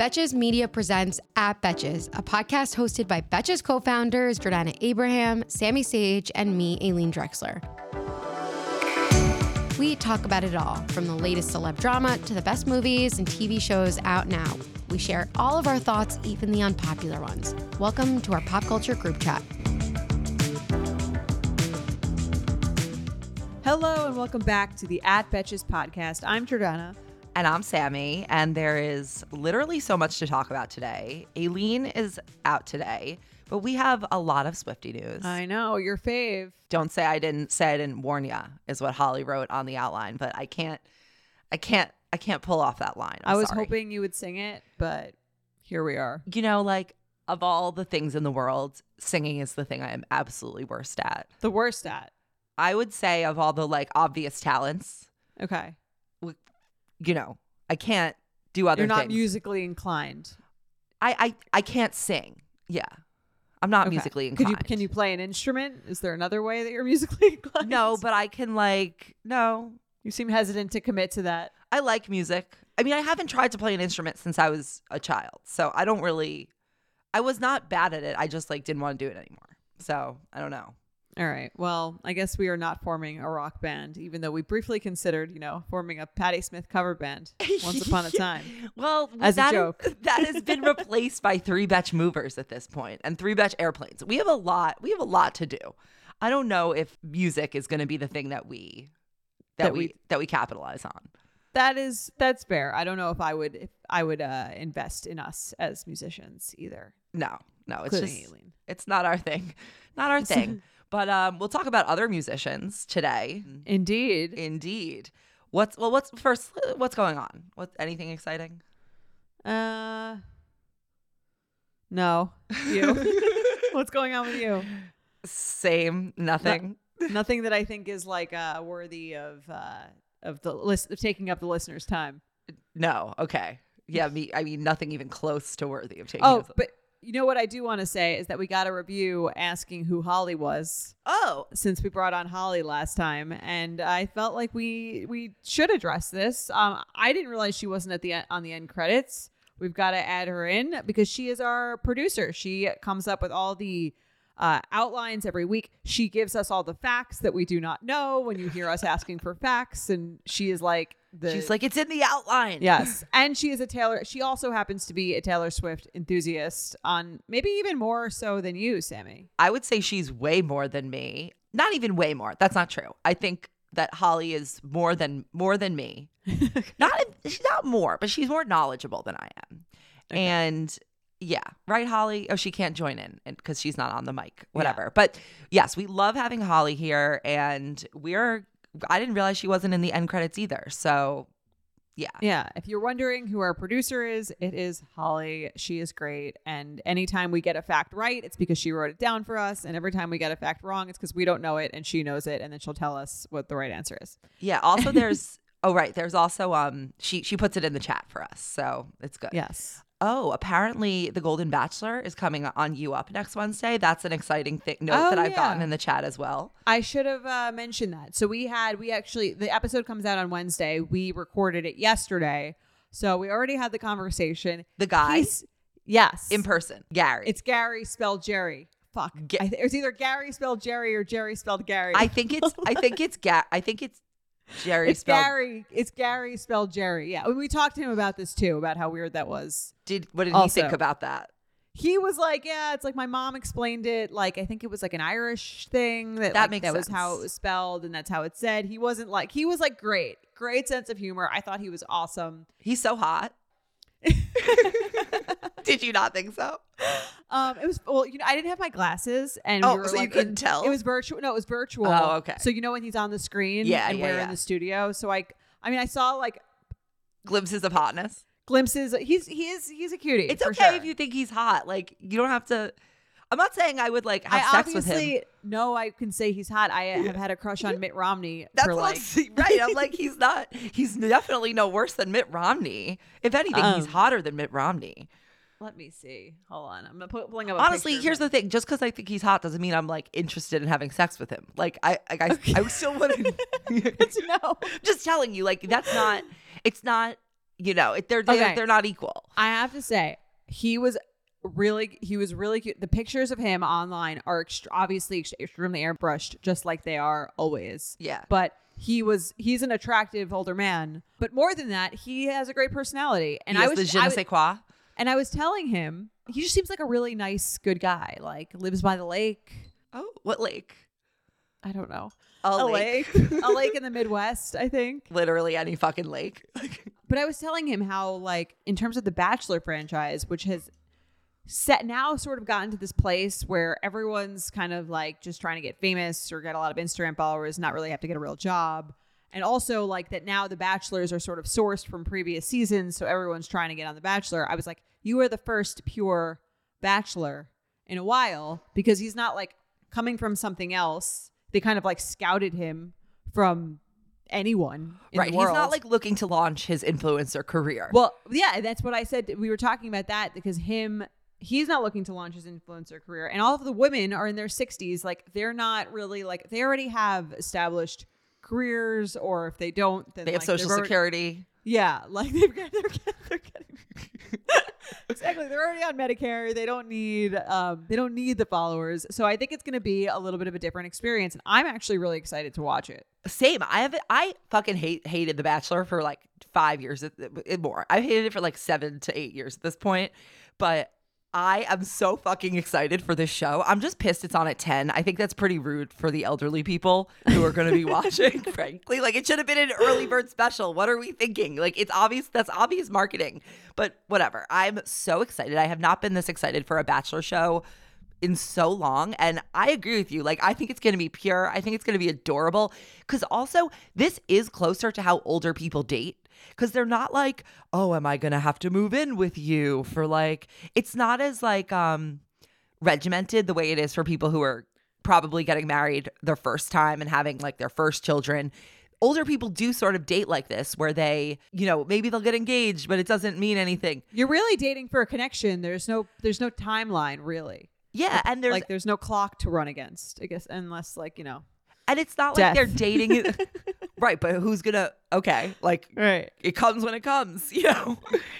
Betches Media presents At Betches, a podcast hosted by Betches co founders Jordana Abraham, Sami Sage, and me, Aleen Dreksler. We talk about it all, from the latest celeb drama to the best movies and TV shows out now. We share all of our thoughts, even the unpopular ones. Welcome to our pop culture group chat. Hello and welcome back to the At Betches podcast. I'm Jordana. And I'm Sami, and there is literally so much to talk about today. Aleen is out today, but we have a lot of Swifty news. I know your fave. Don't say I didn't say I didn't warn ya, is what Holly wrote on the outline, but I can't, I can't, I can't pull off that line. I'm i was sorry. hoping you would sing it, but here we are. you know, like of all the things in the world, singing is the thing I am absolutely worst at. The worst at. I would say of all the like obvious talents, Okay. You know, I can't do other things. You're not things. musically inclined. I, I I can't sing. Yeah. I'm not Okay. musically Could inclined. you can you play an instrument? Is there another way that you're musically inclined? No, but I can like no. you seem hesitant to commit to that. I like music. I mean, I haven't tried to play an instrument since I was a child. So I don't really I was not bad at it. I just like didn't want to do it anymore. So, I don't know. All right. Well, I guess we are not forming a rock band, even though we briefly considered, you know, forming a Patti Smith cover band once upon a time. Well, As a that is- joke. that has been replaced by three batch movers at this point and three batch airplanes. We have a lot. We have a lot to do. I don't know if music is going to be the thing that we that, That we, we- that we capitalize on. That is that's fair. I don't know if I would if I would uh, invest in us as musicians either. No, no, it's Including just Aleen. it's not our thing, not our thing. But um, we'll talk about other musicians today. Indeed. Indeed. What's well? What's first? What's going on? What anything exciting? Uh No. You. What's going on with you? Same. Nothing. Nothing that I think is like uh worthy of uh of the list of taking up the listener's time. No. Okay. Yeah. Me. I mean, nothing even close to worthy of taking. Oh, but you know what I do want to say is that we got a review asking who Holly was oh, since we brought on Holly last time, and I felt like we we should address this. Um, I didn't realize she wasn't at the en- on the end credits. We've got to add her in because she is our producer. She comes up with all the uh, outlines every week. She gives us all the facts that we do not know when you hear us asking for facts, and she is like the she's like it's in the outline. Yes. And she is a Taylor. She also happens to be a Taylor Swift enthusiast on maybe even more so than you, Sami. I would say she's way more than me. Not even way more. That's not true. I think that Holly is more than more than me. not she's not more, but she's more knowledgeable than I am. And yeah, right, Holly. Oh, she can't join in because she's not on the mic. Whatever. But yes, we love having Holly here, and we're. I didn't realize she wasn't in the end credits either. So yeah, Yeah. If you're wondering who our producer is, it is Holly. She is great. And anytime we get a fact right, it's because she wrote it down for us. And every time we get a fact wrong, it's because we don't know it and she knows it. And then she'll tell us what the right answer is. yeah. Also, there's. Oh right, there's also um she she puts it in the chat for us, so it's good. Yes. Oh, apparently the Golden Bachelor is coming on U Up next Wednesday. That's an exciting thing note Oh, that I've yeah. gotten in the chat as well. I should have uh, mentioned that. So we had, we actually, the episode comes out on Wednesday. We recorded it yesterday. So we already had the conversation. The guy He's- yes. in person, Gary. It's Gary spelled Jerry. Fuck. Ga- I th- it's either Gary spelled Jerry or Jerry spelled Gary. I think it's I think it's Ga- I think it's Jerry it's spelled. Gary. It's Gary spelled Jerry. Yeah. We talked to him about this too, about how weird that was. Did what did Also- he think about that? He was like, yeah, it's like my mom explained it. Like, I think it was like an Irish thing that, That like, makes that was how it was spelled and that's how it said. He wasn't like, he was like, great, great sense of humor. I thought he was awesome. He's so hot. Did you not think so? Um, it was well, you know, I didn't have my glasses, and Oh, we were so you like, couldn't in- tell? It was virtual. No, it was virtual. Oh, okay. So you know when he's on the screen, Yeah, and yeah, we're yeah. in the studio. So I, I mean, I saw like Glimpses of hotness. glimpses. He's he is he's a cutie. It's okay sure. if you think he's hot. Like you don't have to. I'm not saying I would like have I sex with him. obviously know I can say he's hot. I have had a crush on Mitt Romney That's for what like I'm saying, right. I'm like he's not. He's definitely no worse than Mitt Romney. If anything, he's Um, hotter than Mitt Romney. Let me see. Hold on. I'm gonna pulling up. A Honestly, picture here's of the him. thing: just because I think he's hot doesn't mean I'm like interested in having sex with him. Like I, like, I, I still wouldn't. Good to know. just telling you, like that's not. It's not. You know, it, they're they're, Okay. they're not equal. I have to say, he was really he was really cute. The pictures of him online are ext- obviously ext- extremely airbrushed, just like they are always. Yeah. But he was he's an attractive older man. But more than that, he has a great personality. And I was the je I ne sais quoi. and I was telling him he just seems like a really nice, good guy. Like lives by the lake. Oh, what lake? I don't know. A, lake. a lake in the Midwest, I think. Literally any fucking lake. But I was telling him how, like, in terms of the Bachelor franchise, which has set now sort of gotten to this place where everyone's kind of like just trying to get famous or get a lot of Instagram followers, not really have to get a real job. And also, like, that now the Bachelors are sort of sourced from previous seasons. So everyone's trying to get on The Bachelor. I was like, you are the first pure Bachelor in a while because he's not like coming from something else. They kind of like scouted him from anyone. In right. He's not like looking to launch his influencer career. Well, yeah, that's what I said. We were talking about that because him, he's not looking to launch his influencer career, and all of the women are in their sixties. Like they're not really like they already have established careers, or if they don't, then they have social already- security. Yeah, like they've got they're, they're getting exactly. They're already on Medicare. They don't need um they don't need the followers. So I think it's going to be a little bit of a different experience, and I'm actually really excited to watch it. Same. I have. I fucking hate hated The Bachelor for like five years more. I've hated it for like seven to eight years at this point. But I am so fucking excited for this show. I'm just pissed it's on at ten. I think that's pretty rude for the elderly people who are going to be watching. frankly, like it should have been an early bird special. What are we thinking? Like it's obvious. That's obvious marketing. But whatever. I'm so excited. I have not been this excited for a Bachelor show in so long and i agree with you like i think it's going to be pure i think it's going to be adorable because also this is closer to how older people date because they're not like oh am i going to have to move in with you for like it's not as like um regimented the way it is for people who are probably getting married their first time and having like their first children older people do sort of date like this where they you know maybe they'll get engaged but it doesn't mean anything You're really dating for a connection. There's no there's no timeline really. yeah and there's like there's no clock to run against, I guess, unless like you know. And it's not like they're dating right, but who's gonna okay, like Right. it comes when it comes, you know.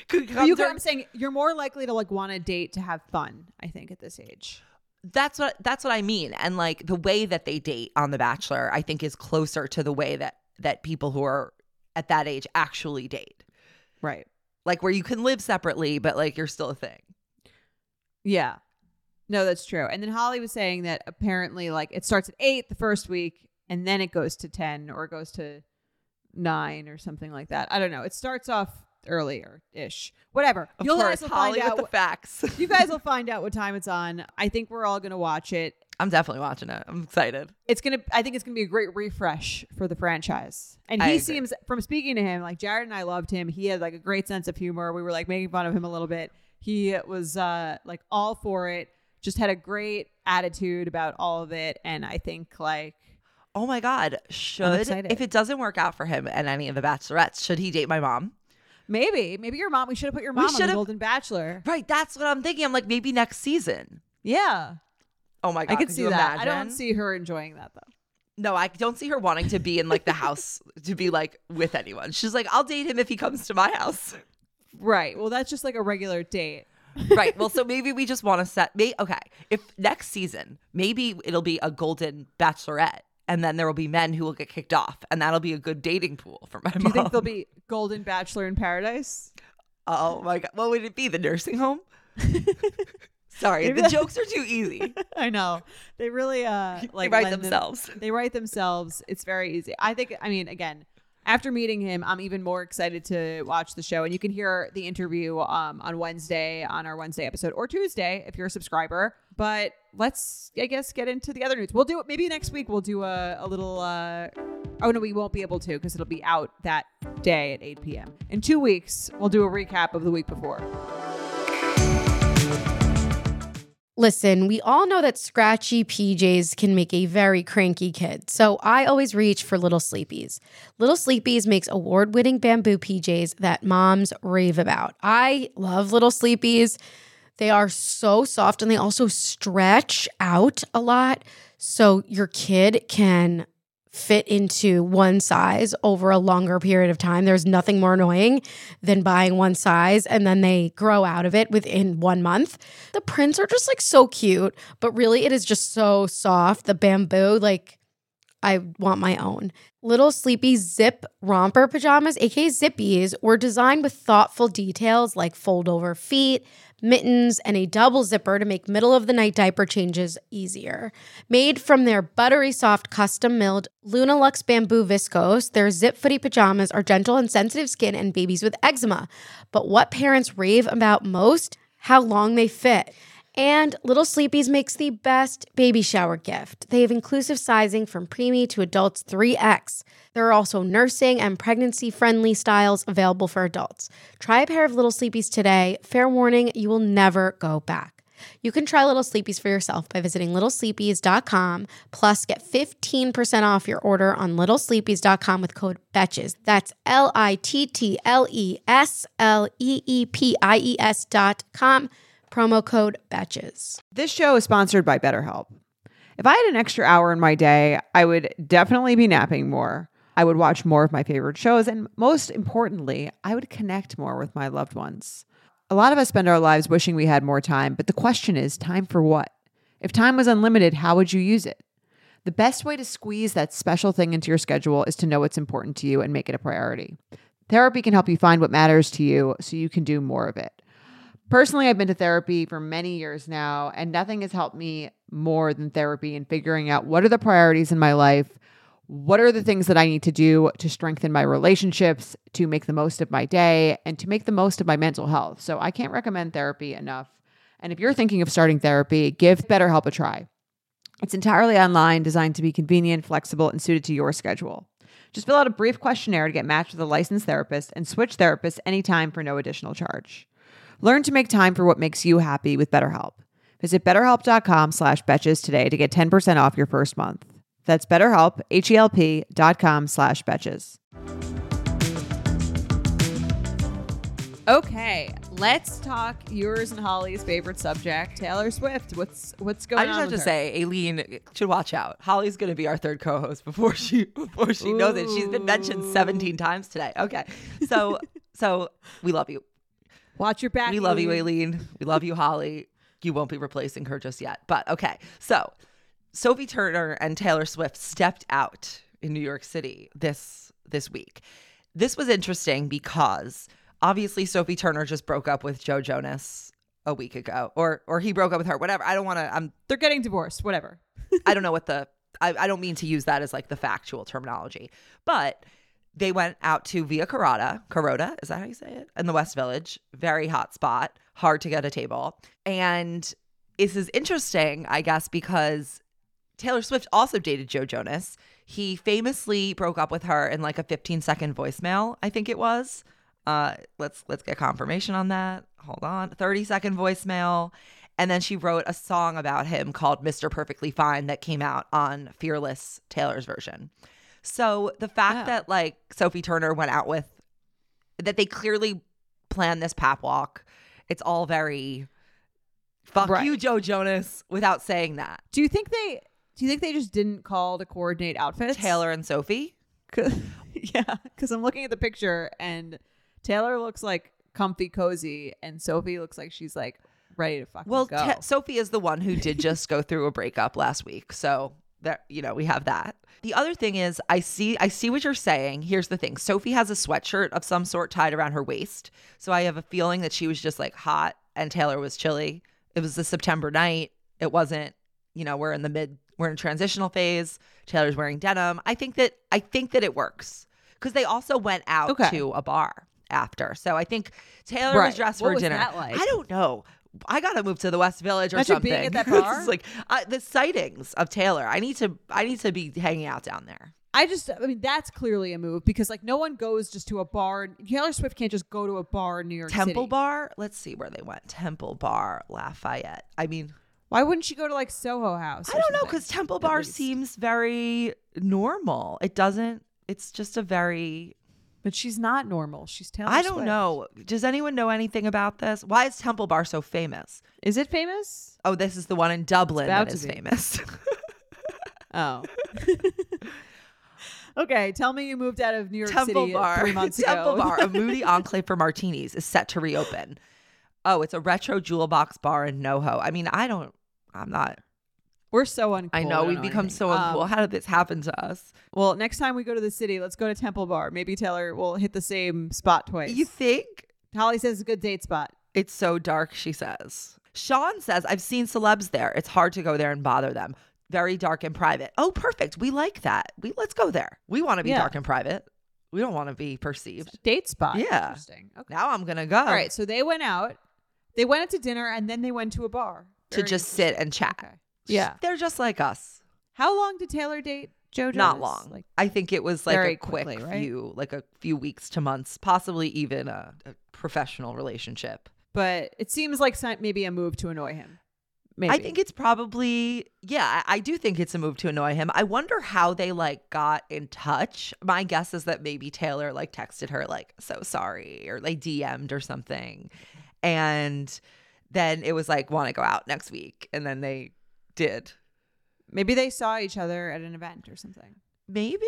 Could But come you, during- I'm saying you're more likely to like want to date to have fun. I think at this age. that's what that's what I mean. And like the way that they date on The Bachelor, I think is closer to the way that that people who are at that age actually date. Right. Like where you can live separately, but like you're still a thing. Yeah. No, that's true. And then Holly was saying that apparently like it starts at eight the first week and then it goes to ten or it goes to nine or something like that. I don't know. It starts off earlier ish. Whatever. Of you course, guys will Holly find out. the facts. you guys will find out what time it's on. I think we're all gonna watch it. I'm definitely watching it. I'm excited. It's gonna. I think it's gonna be a great refresh for the franchise. And he seems, from speaking to him, like Jared and I loved him. He had like a great sense of humor. We were like making fun of him a little bit. He was uh like all for it. Just had a great attitude about all of it. And I think like Oh my god, should if it doesn't work out for him and any of the bachelorettes, should he date my mom? maybe, maybe your mom. We should have put your mom on the Golden Bachelor. Right, that's what I'm thinking. I'm like maybe next season. Yeah, Oh my god, I could could see that. I don't see her enjoying that though. No, I don't see her wanting to be in like the house to be like with anyone. She's like, I'll date him if he comes to my house. Right. Well, that's just like a regular date. Right. Well, so maybe we just want to set. May, okay, if next season maybe it'll be a golden bachelorette, and then there will be men who will get kicked off, and that'll be a good dating pool for my Do mom. you think there'll be Golden Bachelor in Paradise? Oh my god, what would it be? The nursing home? Sorry, Maybe the that- jokes are too easy. I know. They really uh They like write lend them- themselves. they write themselves. It's very easy. I think I mean again, after meeting him, I'm even more excited to watch the show. And you can hear the interview um, on Wednesday on our Wednesday episode or Tuesday if you're a subscriber. But let's, I guess, get into the other news. We'll do it maybe next week. We'll do a, a little. Uh, oh no, we won't be able to because it'll be out that day at 8 p.m. In two weeks, we'll do a recap of the week before. Listen, we all know that scratchy PJs can make a very cranky kid, so I always reach for Little Sleepies. Little Sleepies makes award winning bamboo PJs that moms rave about. I love Little Sleepies. They are so soft and they also stretch out a lot, so your kid can fit into one size over a longer period of time. There's nothing more annoying than buying one size and then they grow out of it within one month. The prints are just like so cute, but really it is just so soft. The bamboo, like, I want my own. Little Sleepy Zip romper pajamas, aka Zippies, were designed with thoughtful details like fold over feet, mittens, and a double zipper to make middle of the night diaper changes easier. Made from their buttery soft custom milled Lunalux bamboo viscose, their zip footy pajamas are gentle and sensitive skin and babies with eczema. But what parents rave about most? How long they fit. And Little Sleepies makes the best baby shower gift. They have inclusive sizing from preemie to adults 3X. There are also nursing and pregnancy friendly styles available for adults. Try a pair of Little Sleepies today. Fair warning, you will never go back. You can try Little Sleepies for yourself by visiting littlesleepies.com. Plus, get 15% off your order on littlesleepies.com with code BETCHES. That's L I T T L E S L E E P I E S.com. Promo code BETCHES. This show is sponsored by BetterHelp. If I had an extra hour in my day, I would definitely be napping more. I would watch more of my favorite shows, and most importantly, I would connect more with my loved ones. A lot of us spend our lives wishing we had more time, but the question is time for what? If time was unlimited, how would you use it? The best way to squeeze that special thing into your schedule is to know what's important to you and make it a priority. Therapy can help you find what matters to you so you can do more of it. Personally, I've been to therapy for many years now, and nothing has helped me more than therapy in figuring out what are the priorities in my life, what are the things that I need to do to strengthen my relationships, to make the most of my day, and to make the most of my mental health. So I can't recommend therapy enough. And if you're thinking of starting therapy, give BetterHelp a try. It's entirely online, designed to be convenient, flexible, and suited to your schedule. Just fill out a brief questionnaire to get matched with a licensed therapist and switch therapists anytime for no additional charge. Learn to make time for what makes you happy with BetterHelp. Visit betterhelp.com slash betches today to get 10% off your first month. That's betterhelp, H-E-L-P dot com slash betches. Okay, let's talk yours and Holly's favorite subject, Taylor Swift. What's what's going on? I on? just have to her? say, Aleen should watch out. Holly's going to be our third co-host before she before she knows it. She's been mentioned 17 times today. Okay, so so we love you. Watch your back. We love you, Aleen. We love you, Holly. You won't be replacing her just yet. But okay. So Sophie Turner and Taylor Swift stepped out in New York City this this week. This was interesting because obviously Sophie Turner just broke up with Joe Jonas a week ago. Or or he broke up with her. Whatever. I don't want to I'm They're getting divorced. Whatever. I don't know what the I, I don't mean to use that as like the factual terminology. But they went out to Via Carota, Carota, is that how you say it? In the West Village. Very hot spot, hard to get a table. And this is interesting, I guess, because Taylor Swift also dated Joe Jonas. He famously broke up with her in like a 15 second voicemail, I think it was. Uh, let's let's get confirmation on that. Hold on. 30 second voicemail. And then she wrote a song about him called Mr. Perfectly Fine that came out on Fearless Taylor's version. So the fact that like Sophie Turner went out with that they clearly planned this pap walk, it's all very fuck Right. you, Joe Jonas, without saying that. Do you think they? Do you think they just didn't call to coordinate outfits? Taylor and Sophie. 'Cause- yeah, because I'm looking at the picture and Taylor looks like comfy, cozy, and Sophie looks like she's like ready to fucking Well, go. Ta- Sophie is the one who did just go through a breakup last week, so there, you know, we have that. The other thing is, I see, I see what you're saying. Here's the thing: Sophie has a sweatshirt of some sort tied around her waist, so I have a feeling that she was just like hot, and Taylor was chilly. It was a September night. It wasn't, you know, we're in the mid, we're in transitional phase. Taylor's wearing denim. I think that, I think that it works because they also went out Okay. to a bar after. So I think Taylor Right. was dressed What for was dinner. that like? I don't know. I gotta move to the West Village or Imagine something. being at that It's like I, the sightings of Taylor. I need to. I need to be hanging out down there. I just, I mean, that's clearly a move because like no one goes just to a bar. Taylor Swift can't just go to a bar in New York Temple City. Bar. Let's see where they went. Temple Bar, Lafayette. I mean, Why wouldn't she go to like Soho House? I don't know because Temple Bar least. seems very normal. It doesn't. It's just a very. But she's not normal. She's Taylor. I don't Swift. know. Does anyone know anything about this? Why is Temple Bar so famous? Is it famous? Oh, this is the one in Dublin that is be. famous. Oh. okay, tell me you moved out of New York Temple City Bar. three months Temple ago. Bar, a moody enclave for martinis, is set to reopen. Oh, it's a retro jewel box bar in NoHo. I mean, I don't. I'm not. We're so uncool. I know we we've become anything. so uncool. Um, How did this happen to us? well, next time we go to the city, let's go to Temple Bar. Maybe Taylor will hit the same spot twice. You think? Holly says it's a good date spot. It's so dark, she says. Sean says, I've seen celebs there. It's hard to go there and bother them. Very dark and private. Oh, perfect. We like that. We let's go there. We want to be Yeah. dark and private. We don't want to be perceived. Date spot. Yeah. Interesting. Okay. Now I'm gonna go. All right. So they went out. They went out to dinner and then they went to a bar To just sit and chat. Okay. Yeah. They're just like us. How long did Taylor date Joe Jonas? Not long. Like, I think it was like very a quick quickly, right? few, like a few weeks to months, possibly even a, a professional relationship. but it seems like some- maybe a move to annoy him. Maybe. I think it's probably yeah, I, I do think it's a move to annoy him. I wonder how they like got in touch. My guess is that maybe Taylor like texted her like so sorry or like DM'd or something. And then it was like want to go out next week and then they did. maybe they saw each other at an event or something. Maybe.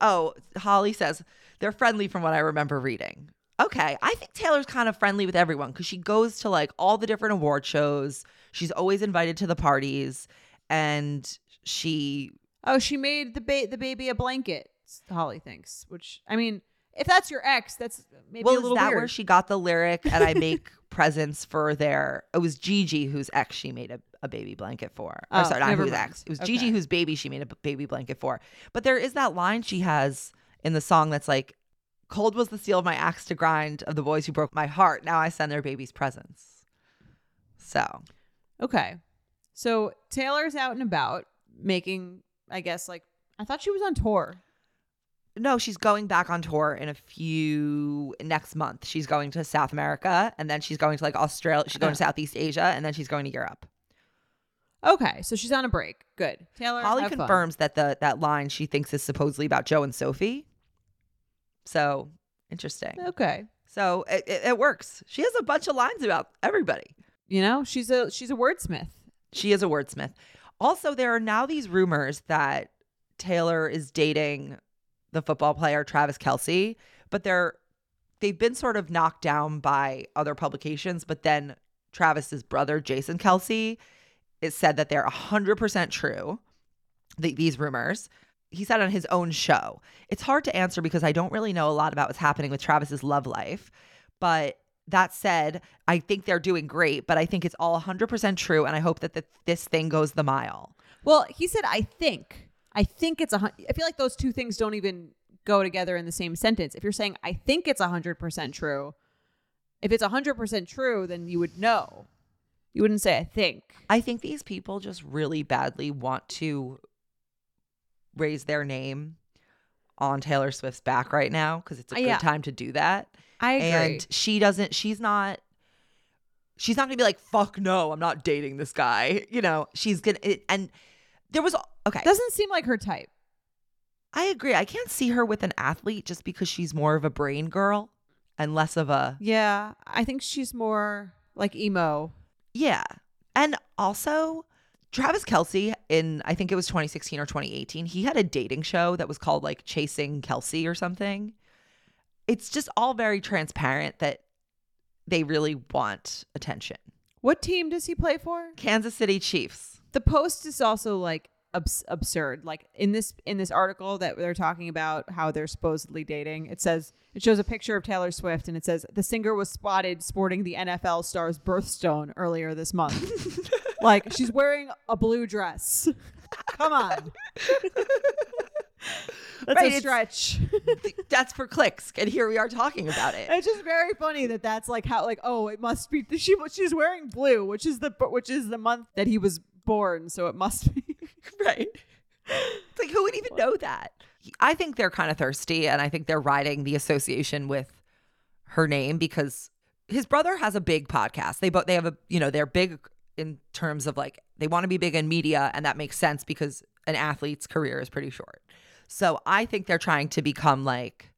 Oh, Holly says they're friendly from what I remember reading. Okay. I think Taylor's kind of friendly with everyone because she goes to like all the different award shows. She's always invited to the parties and she Oh, she made the ba- the baby a blanket. Holly thinks, which I mean, if that's your ex, that's maybe well, a little is that weird. where she got the lyric and I make presents for their it was Gigi whose ex she made a, a baby blanket for. Oh, or sorry, not whose ex. It was Okay. Gigi whose baby she made a baby blanket for. But there is that line she has in the song that's like Cold was the steel of my axe to grind of the boys who broke my heart. Now I send their babies presents. So Okay. So Taylor's out and about making, I guess, like, I thought she was on tour. no, she's going back on tour in a few next month. She's going to South America and then she's going to like Australia. She's going to uh-huh. Southeast Asia and then she's going to Europe. Okay. So she's on a break. Good. Taylor. Holly have fun. confirms that the that line she thinks is supposedly about Joe and Sophie. So interesting. Okay. So it, it, it works. She has a bunch of lines about everybody. You know, she's a she's a wordsmith. She is a wordsmith. Also, there are now these rumors that Taylor is dating the football player Travis Kelce, but they're they've been sort of knocked down by other publications. But then Travis's brother Jason Kelce is said that they're hundred percent true. The, these rumors. He said on his own show. It's hard to answer because I don't really know a lot about what's happening with Travis's love life, but that said, I think they're doing great, but I think it's all 100% true. And I hope that the, this thing goes the mile. Well, he said, I think. I think it's a hun- I feel like those two things don't even go together in the same sentence. If you're saying, I think it's 100% true, if it's 100% true, then you would know. You wouldn't say, I think. I think these people just really badly want to raise their name on Taylor Swift's back right now because it's a Uh, good time to do that. I And she doesn't, she's not. She's not gonna be like, fuck no, I'm not dating this guy. You know, she's gonna, it, and there was, okay. Doesn't seem like her type. I agree. I can't see her with an athlete just because she's more of a brain girl and less of a Yeah. I think she's more like emo. Yeah. And also, Travis Kelce in I think it was 2016 or 2018, he had a dating show that was called like Chasing Kelce or something. It's just all very transparent that they really want attention. What team does he play for? Kansas City Chiefs. the post is also like abs- absurd like in this in this article that they're talking about how they're supposedly dating it says it shows a picture of taylor swift and it says the singer was spotted sporting the nfl star's birthstone earlier this month like she's wearing a blue dress come on That's Right, a stretch. That's for clicks, and here we are talking about it. it's just very funny that that's like how like oh it must be she she's wearing blue which is the which is the month that he was born so it must be right. It's like who would even know that? I think they're kind of thirsty, and I think they're riding the association with her name because his brother has a big podcast. They both they have a you know they're big in terms of like they want to be big in media, and that makes sense because an athlete's career is pretty short. So I think they're trying to become like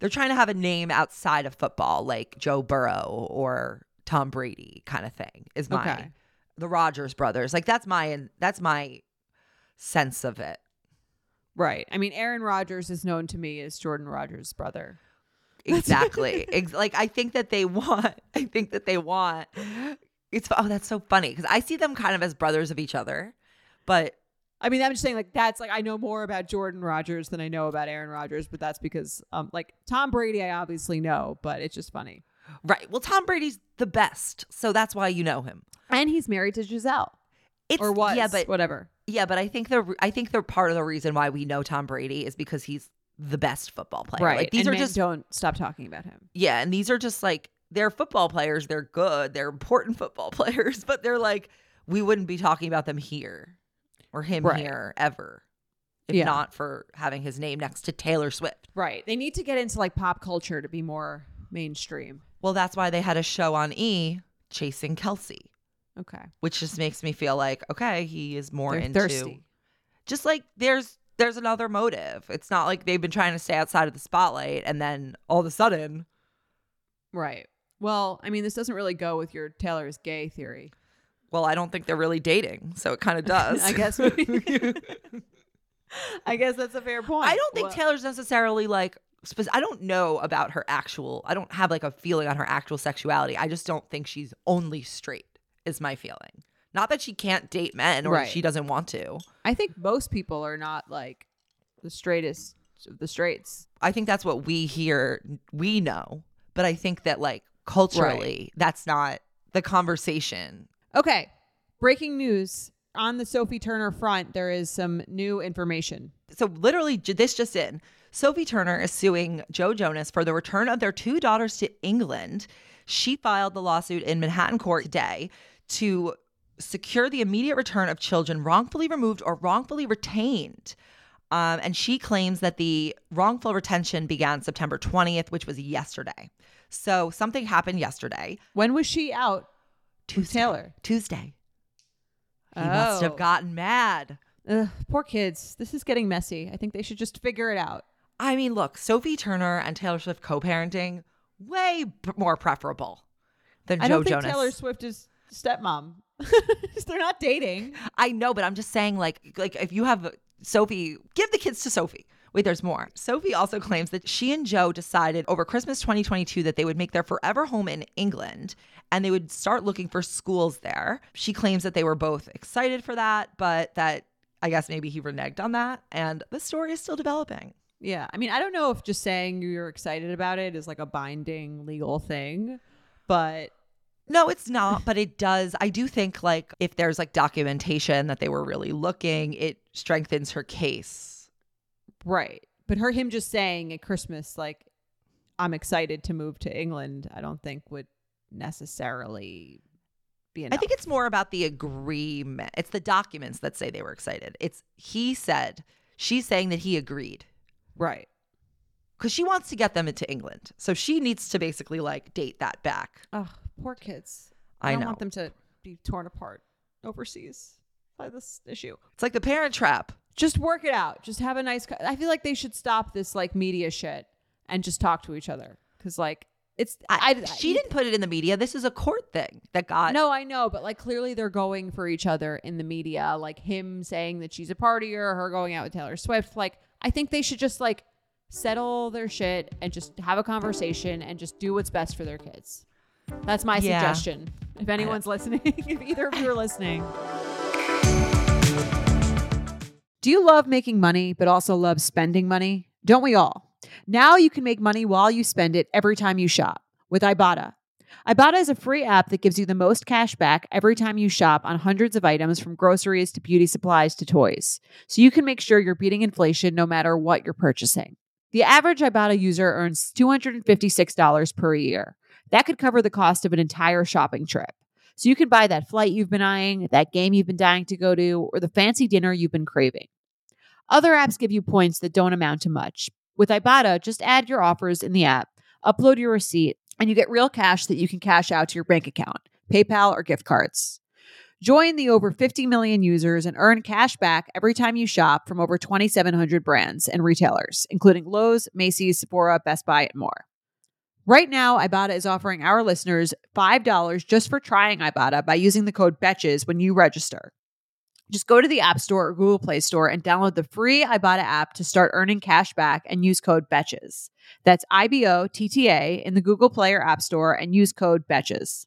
they're trying to have a name outside of football, like Joe Burrow or Tom Brady kind of thing. Is my Okay. the Rodgers brothers like that's my that's my sense of it. right I mean Aaron Rodgers is known to me as Jordan Rodgers' brother Exactly. Like I think that they want. I think that they want. It's oh that's so funny because I see them kind of as brothers of each other, but I mean I'm just saying like that's like I know more about Jordan Rodgers than I know about Aaron Rodgers but that's because um like Tom Brady I obviously know but it's just funny right. Well, Tom Brady's the best, so that's why you know him. and he's married to Gisele It's or was yeah, but whatever yeah, but I think the I think the part of the reason why we know Tom Brady is because he's the best football player. right Like these and are just don't stop talking about him yeah, and these are just like they're football players. They're good. They're important football players, but they're like we wouldn't be talking about them here or him Right. here ever if Yeah. not for having his name next to Taylor Swift. right they need to get into like pop culture to be more mainstream Well, that's why they had a show on E chasing Kelce, okay which just makes me feel like okay, he is more They're into thirsty just like there's there's another motive. It's not like they've been trying to stay outside of the spotlight and then all of a sudden, Right. Well, I mean, this doesn't really go with your Taylor's gay theory. well, I don't think they're really dating, so it kind of does. I guess. I guess that's a fair point. I don't think Well- Taylor's necessarily like spec- I don't know about her actual I don't have like a feeling on her actual sexuality. I just don't think she's only straight is my feeling. Not that she can't date men or Right. she doesn't want to. I think most people are not like the straightest of the straights. I think that's what we hear we know, but I think that like culturally that's not the conversation. Okay. Breaking news on the Sophie Turner front. There is some new information. So literally this just in. Sophie Turner is suing Joe Jonas for the return of their two daughters to England. She filed the lawsuit in Manhattan court today to secure the immediate return of children wrongfully removed or wrongfully retained. Um, and she claims that the wrongful retention began September 20th, which was yesterday. So something happened yesterday. When was she out? Tuesday. Taylor. Tuesday. He must have Oh. gotten mad. Ugh, poor kids. This is getting messy. I think they should just figure it out. I mean, look, Sophie Turner and Taylor Swift co-parenting way p- more preferable than I Joe don't think Jonas. Taylor Swift is stepmom. They're not dating. I know, but I'm just saying, like, like if you have Sophie, give the kids to Sophie. Wait, there's more. Sophie also claims that she and Joe decided over Christmas 2022 that they would make their forever home in England and they would start looking for schools there. She claims that they were both excited for that, but that I guess maybe he reneged on that. And the story is still developing. Yeah. I mean, I don't know if just saying you're excited about it is like a binding legal thing, but No, it's not, but it does. I do think like if there's like documentation that they were really looking, it strengthens her case. right. But her him just saying at Christmas like I'm excited to move to England, I don't think would necessarily be enough. I think it's more about the agreement. It's the documents that say they were excited. It's he said, she's saying that he agreed right. because she wants to get them into England. So she needs to basically like date that back. Oh, poor kids. I don't know. want them to be torn apart overseas by this issue. It's like the parent trap. Just work it out. Just have a nice. co- I feel like they should stop this like media shit and just talk to each other because like it's. I, I- she didn't put it in the media. This is a court thing that got No, I know, but like clearly they're going for each other in the media. Like him saying that she's a partier, her going out with Taylor Swift. Like I think they should just like settle their shit and just have a conversation and just do what's best for their kids. That's my Yeah. suggestion. If anyone's listening, if either of you are listening. Do you love making money but also love spending money? Don't we all? Now you can make money while you spend it every time you shop with Ibotta. Ibotta is a free app that gives you the most cash back every time you shop on hundreds of items from groceries to beauty supplies to toys. So you can make sure you're beating inflation no matter what you're purchasing. The average Ibotta user earns $256 per year. That could cover the cost of an entire shopping trip. So you can buy that flight you've been eyeing, that game you've been dying to go to, or the fancy dinner you've been craving. Other apps give you points that don't amount to much. With Ibotta, just add your offers in the app, upload your receipt, and you get real cash that you can cash out to your bank account, PayPal, or gift cards. Join the over 50 million users and earn cash back every time you shop from over 2,700 brands and retailers, including Lowe's, Macy's, Sephora, Best Buy, and more. Right now, Ibotta is offering our listeners $5 just for trying Ibotta by using the code BETCHES when you register. Just go to the App Store or Google Play Store and download the free Ibotta app to start earning cash back and use code BETCHES. That's I B O T T A in the Google Play or App Store and use code BETCHES.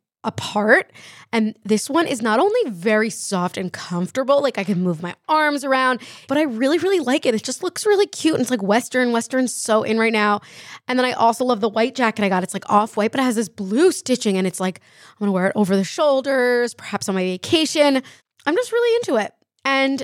apart. And this one is not only very soft and comfortable, like I can move my arms around, but I really, really like it. It just looks really cute. And it's like Western. Western's so in right now. And then I also love the white jacket I got. It's like off white, but it has this blue stitching. And it's like, I'm gonna wear it over the shoulders, perhaps on my vacation. I'm just really into it. And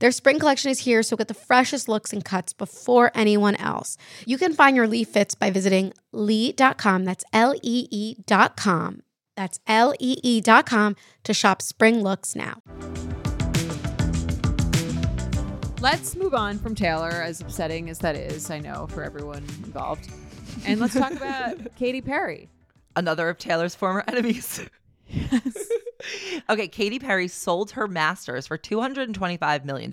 Their spring collection is here, so get the freshest looks and cuts before anyone else. You can find your Lee fits by visiting lee.com. That's L E E.com. That's L E E.com to shop spring looks now. Let's move on from Taylor, as upsetting as that is, I know, for everyone involved. And let's talk about Katy Perry. Another of Taylor's former enemies. okay, Katy Perry sold her masters for $225 million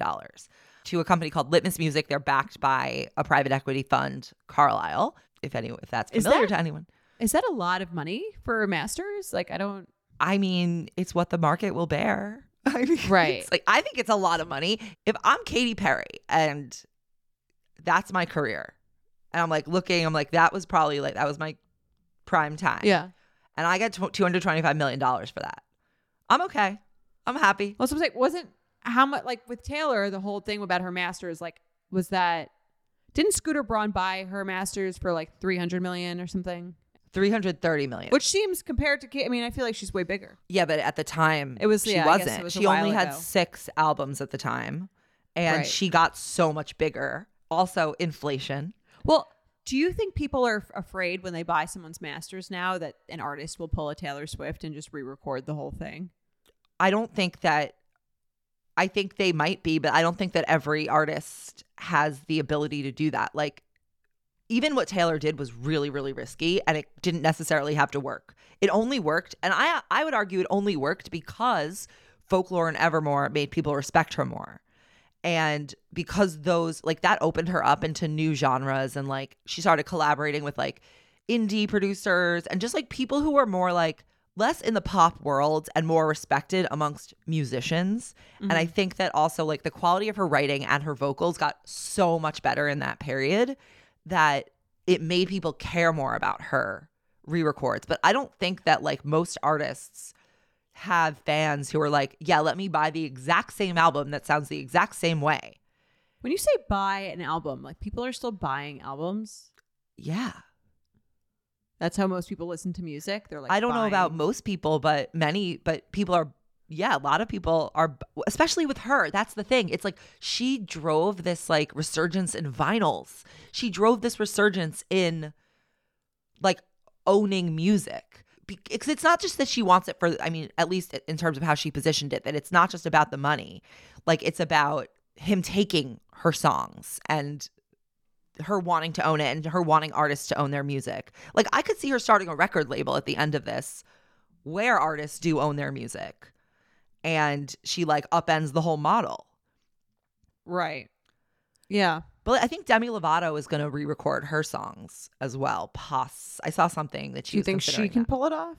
to a company called Litmus Music. They're backed by a private equity fund, Carlyle, if any if that's familiar that- to anyone. Is that a lot of money for masters? Like, I don't. I mean, it's what the market will bear. I mean, Right. It's like I think it's a lot of money. If I'm Katy Perry and that's my career, and I'm like looking, I'm like that was probably like that was my prime time. Yeah. and I get two hundred twenty five million dollars for that. I'm okay. I'm happy. Well, so I'm saying, wasn't how much like with Taylor, the whole thing about her masters, like, was that didn't Scooter Braun buy her masters for like 300 million or something? Three hundred thirty million. Which seems compared to Kate, I mean, I feel like she's way bigger. yeah, but at the time It was- she yeah, wasn't. it was she only while had six albums at the time, and Right. she got so much bigger. Also, inflation. Well, do you think people are f- afraid when they buy someone's masters now that an artist will pull a Taylor Swift and just re-record the whole thing? I don't think that I think they might be, but I don't think that every artist has the ability to do that. Like even what Taylor did was really really risky and it didn't necessarily have to work. It only worked and I I would argue it only worked because Folklore and Evermore made people respect her more. And because those like that opened her up into new genres and like she started collaborating with like indie producers and just like people who were more like less in the pop world and more respected amongst musicians. And I mm-hmm. think that also like the quality of her writing and her vocals got so much better in that period that it made people care more about her re-records. But I don't think that like most artists have fans who are like, yeah, let me buy the exact same album that sounds the exact same way. When you say buy an album, like people are still buying albums. Yeah. That's how most people listen to music. They're like, I don't know about most people, but many, but people are, yeah, a lot of people are, especially with her. That's the thing. It's like she drove this like resurgence in vinyls. She drove this resurgence in like owning music. Because it's not just that she wants it for, I mean, at least in terms of how she positioned it, that it's not just about the money. Like it's about him taking her songs and her wanting to own it and her wanting artists to own their music. Like I could see her starting a record label at the end of this where artists do own their music. And she like upends the whole model. Right. Yeah. But I think Demi Lovato is going to re-record her songs as well. Pos. I saw something that she Do you think she can that. pull it off?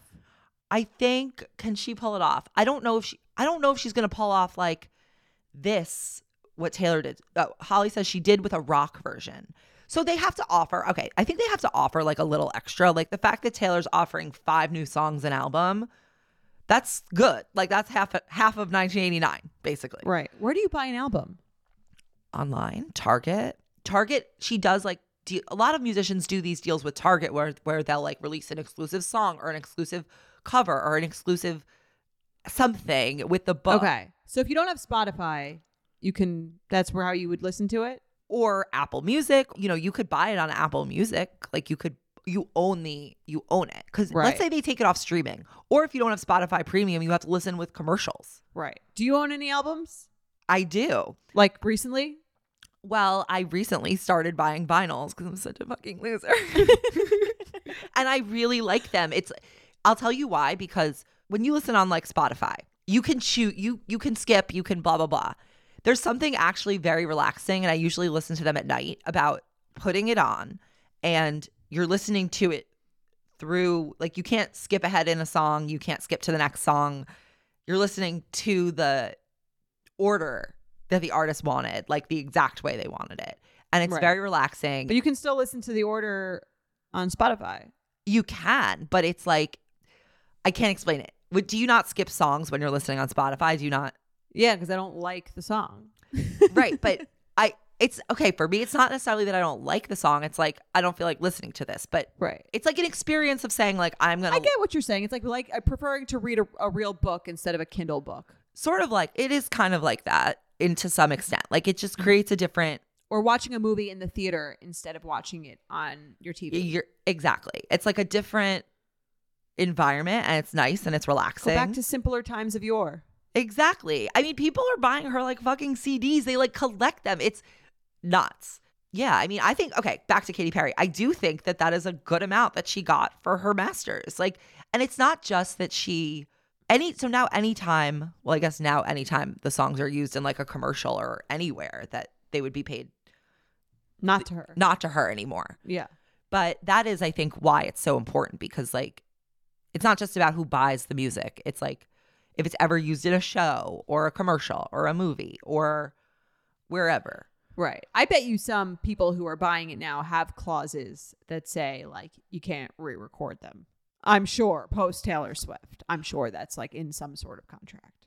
I think can she pull it off? I don't know if she I don't know if she's going to pull off like this what Taylor did. Oh, Holly says she did with a rock version. So they have to offer. Okay, I think they have to offer like a little extra. Like the fact that Taylor's offering 5 new songs an album, that's good. Like that's half half of 1989 basically. Right. Where do you buy an album? Online, Target. Target, she does like de- a lot of musicians do these deals with Target where where they'll like release an exclusive song or an exclusive cover or an exclusive something with the book Okay. So if you don't have Spotify, you can that's where how you would listen to it? or Apple Music. You know, you could buy it on Apple Music. Like you could you own the you own it because Right. let's say they take it off streaming or if you don't have Spotify Premium, you have to listen with commercials. Right. Do you own any albums? I do. Like recently? Well, I recently started buying vinyls because I'm such a fucking loser. and I really like them. It's I'll tell you why, because when you listen on like Spotify, you can shoot, you you can skip, you can blah blah blah. There's something actually very relaxing, and I usually listen to them at night about putting it on and you're listening to it through like you can't skip ahead in a song, you can't skip to the next song. You're listening to the order that the artist wanted, like the exact way they wanted it. And it's Right. very relaxing. But you can still listen to the order on Spotify. You can, but it's like I can't explain it. Do you not skip songs when you're listening on Spotify? Do you not? Yeah, because I don't like the song. right, but I it's okay for me. It's not necessarily that I don't like the song. It's like I don't feel like listening to this, but Right. it's like an experience of saying like I'm gonna I get what you're saying. It's like like I'm preferring to read a, a real book instead of a Kindle book. sort of like it is kind of like that in to some extent. Like it just mm-hmm. creates a different Or watching a movie in the theater instead of watching it on your TV. you're exactly. It's like a different environment and it's nice and it's relaxing. Go back to simpler times of yore. Exactly. I mean, people are buying her like fucking CDs. They like collect them. It's nuts. Yeah. I mean, I think, okay, back to Katy Perry. I do think that that is a good amount that she got for her masters. Like, and it's not just that she, any, so now anytime, well, I guess now anytime the songs are used in like a commercial or anywhere that they would be paid Not to her. not to her anymore. Yeah. But that is, I think, why it's so important because, like, it's not just about who buys the music. It's like if it's ever used in a show or a commercial or a movie or wherever. Right. I bet you some people who are buying it now have clauses that say like you can't re-record them. I'm sure post Taylor Swift. I'm sure that's like in some sort of contract.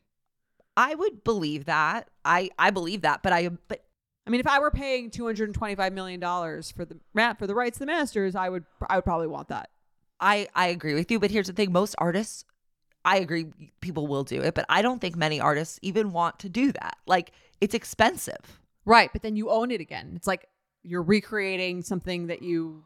I would believe that. I I believe that, but I but I mean, if I were paying 225 million dollars for the for the rights to the masters, I would I would probably want that. I I agree with you. But here's the thing: most artists, I agree, people will do it, but I don't think many artists even want to do that. Like, it's expensive. Right, but then you own it again. It's like you're recreating something that you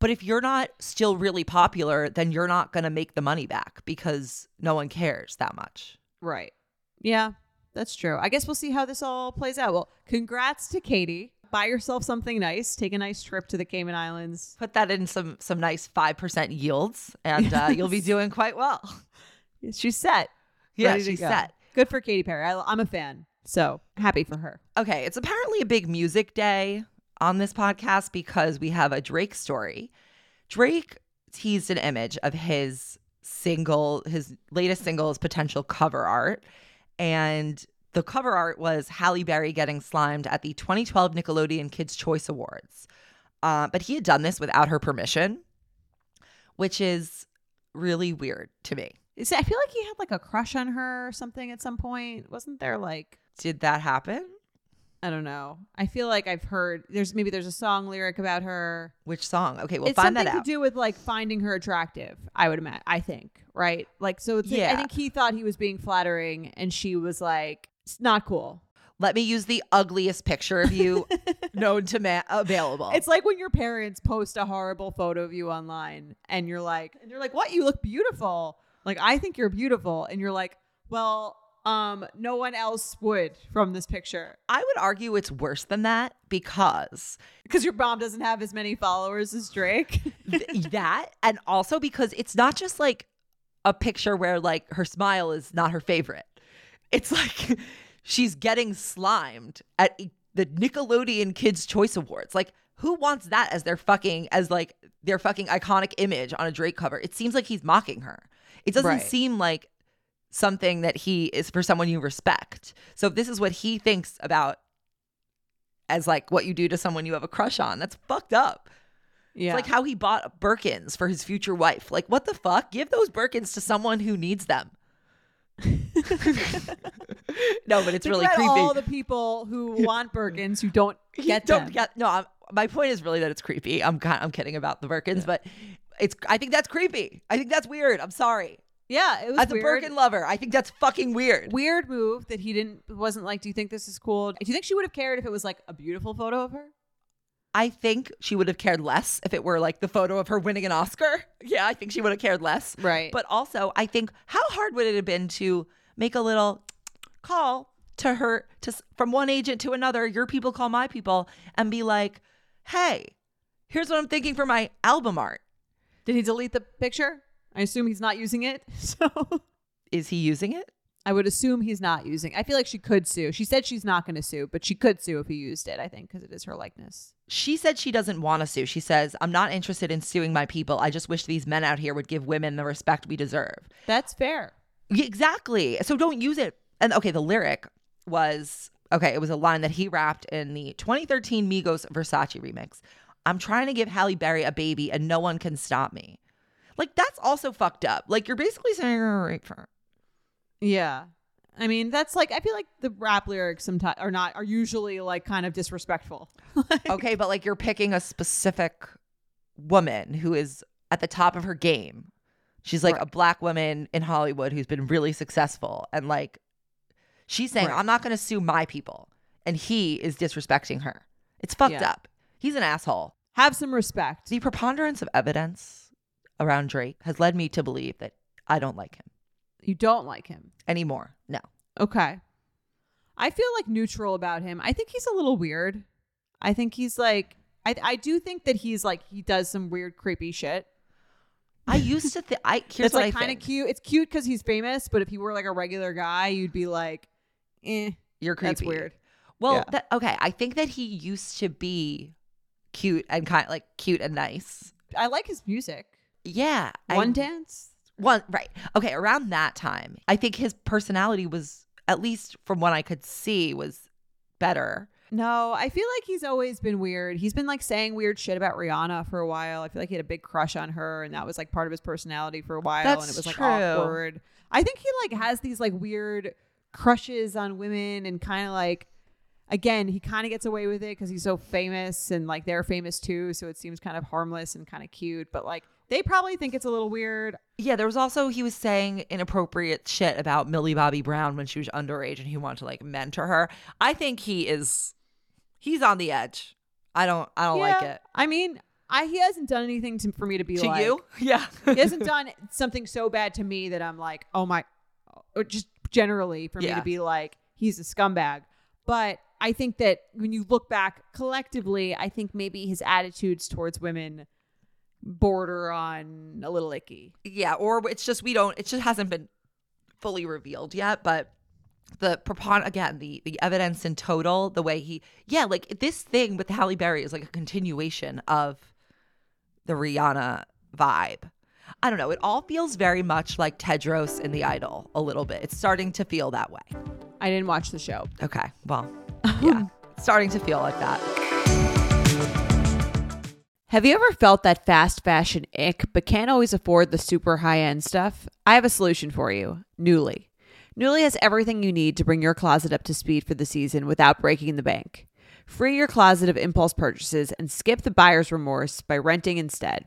But if you're not still really popular, then you're not going to make the money back because no one cares that much. Right. Yeah, that's true. I guess we'll see how this all plays out. Well, congrats to Katy. Buy yourself something nice. Take a nice trip to the Cayman Islands. Put that in some some nice five percent yields, and uh, you'll be doing quite well. She's set. Yeah, Ready to she's go. set. Good for Katy Perry. I, I'm a fan. So happy for her. Okay, it's apparently a big music day on this podcast because we have a Drake story. Drake teased an image of his single, his latest single's potential cover art. And the cover art was Halle Berry getting slimed at the 2012 Nickelodeon Kids' Choice Awards. Uh, but he had done this without her permission, which is really weird to me. Is- I feel like he had like a crush on her or something at some point. Wasn't there like Did that happen? I don't know. I feel like I've heard there's maybe there's a song lyric about her. Which song? Okay, we'll it's find something that out. to do with like finding her attractive. I would imagine. I think right. Like so. It's like, I Yeah. think he thought he was being flattering, and she was like, "It's not cool." Let me use the ugliest picture of you known to man available. It's like when your parents post a horrible photo of you online, and you're like, and you're like, "What? You look beautiful." Like I think you're beautiful, and you're like, "Well, um no one else would from this picture I would argue it's worse than that because because your mom doesn't have as many followers as Drake. th- that and also because it's not just like a picture where like her smile is not her favorite. It's like she's getting slimed at the Nickelodeon Kids Choice Awards. Like who wants that as their fucking as like their fucking iconic image on a Drake cover? It seems like he's mocking her. It doesn't Right. seem like something that he is for someone you respect. So if this is what he thinks about as like what you do to someone you have a crush on, that's fucked up. yeah. It's like how he bought Birkins for his future wife. Like, what the fuck? Give those Birkins to someone who needs them. no, but it's Think really creepy. all the people who want Birkins who don't get don't them. get no. I'm, my point is really that it's creepy. I'm I'm kidding about the Birkins, but it's. I think that's creepy. I think that's weird. I'm sorry. yeah, it was As a weird. Birkin lover, I think that's fucking weird. weird move that he didn't wasn't like. Do you think this is cool? Do you think she would have cared if it was like a beautiful photo of her? I think she would have cared less if it were like the photo of her winning an Oscar. Yeah, I think she would have cared less. Right. But also, I think how hard would it have been to make a little call to her to from one agent to another, your people call my people and be like, "Hey, here's what I'm thinking for my album art." Did he delete the picture? I assume he's not using it. So Is he using it? I would assume he's not using. I feel like she could sue. She said she's not going to sue, but she could sue if he used it. I think because it is her likeness. She said she doesn't want to sue. She says, "I'm not interested in suing my people. I just wish these men out here would give women the respect we deserve." That's fair. Yeah, Exactly. So don't use it. And okay, the lyric was okay, it was a line that he rapped in the 2013 Migos Versace remix. I'm trying to give Halle Berry a baby and no one can stop me. Like that's also fucked up. Like you're basically saying you're gonna rape her. Yeah. I mean, that's like I feel like the rap lyrics sometimes are not are usually like kind of disrespectful. Okay, but like you're picking a specific woman who is at the top of her game. She's like Right. a black woman in Hollywood who's been really successful and like she's saying Right. I'm not going to sue my people and he is disrespecting her. It's fucked Yeah. up. He's an asshole. Have some respect. The preponderance of evidence around Drake has led me to believe that I don't like him You don't like him. anymore. No. Okay. I feel like neutral about him. I think he's a little weird. I think he's like I I do think that he's like he does some weird creepy shit. I used to think I here's It's what like I kind of think. cute. It's cute because he's famous, but if he were like a regular guy, you'd be like, eh, You're creepy. that's weird. Well, Yeah. that, okay, I think that he used to be cute and kind of like cute and nice. I like his music. Yeah. I- One dance. One right. Okay, around that time, I think his personality was at least from what I could see was better. No, I feel like he's always been weird. He's been like saying weird shit about Rihanna for a while. I feel like he had a big crush on her, and that was like part of his personality for a while. and That's it was like true. awkward. I think he like has these like weird crushes on women, and kind of like, again, he kind of gets away with it because he's so famous, and like they're famous too. So it seems kind of harmless and kind of cute. But like they probably think it's a little weird. Yeah, there was also he was saying inappropriate shit about Millie Bobby Brown when she was underage and he wanted to like mentor her. I think he is he's on the edge. I don't I don't like it. I mean, I he hasn't done anything to, for me to be To like, you? Yeah. he hasn't done something so bad to me that I'm like, oh my, or just generally for me to be like, he's a scumbag. But I think that when you look back collectively, I think maybe his attitudes towards women border on a little icky. yeah, or it's just we don't it just hasn't been fully revealed yet, but the prepon again, the the evidence in total, the way he yeah, like this thing with Halle Berry is like a continuation of the Rihanna vibe. I don't know. It all feels very much like Tedros in The Idol a little bit. It's starting to feel that way. I didn't watch the show. Okay. Well, yeah. Starting to feel like that. Have you ever felt that fast fashion ick, but can't always afford the super high end stuff? I have a solution for you Nuuly. Nuuly has everything you need to bring your closet up to speed for the season without breaking the bank. Free your closet of impulse purchases and skip the buyer's remorse by renting instead.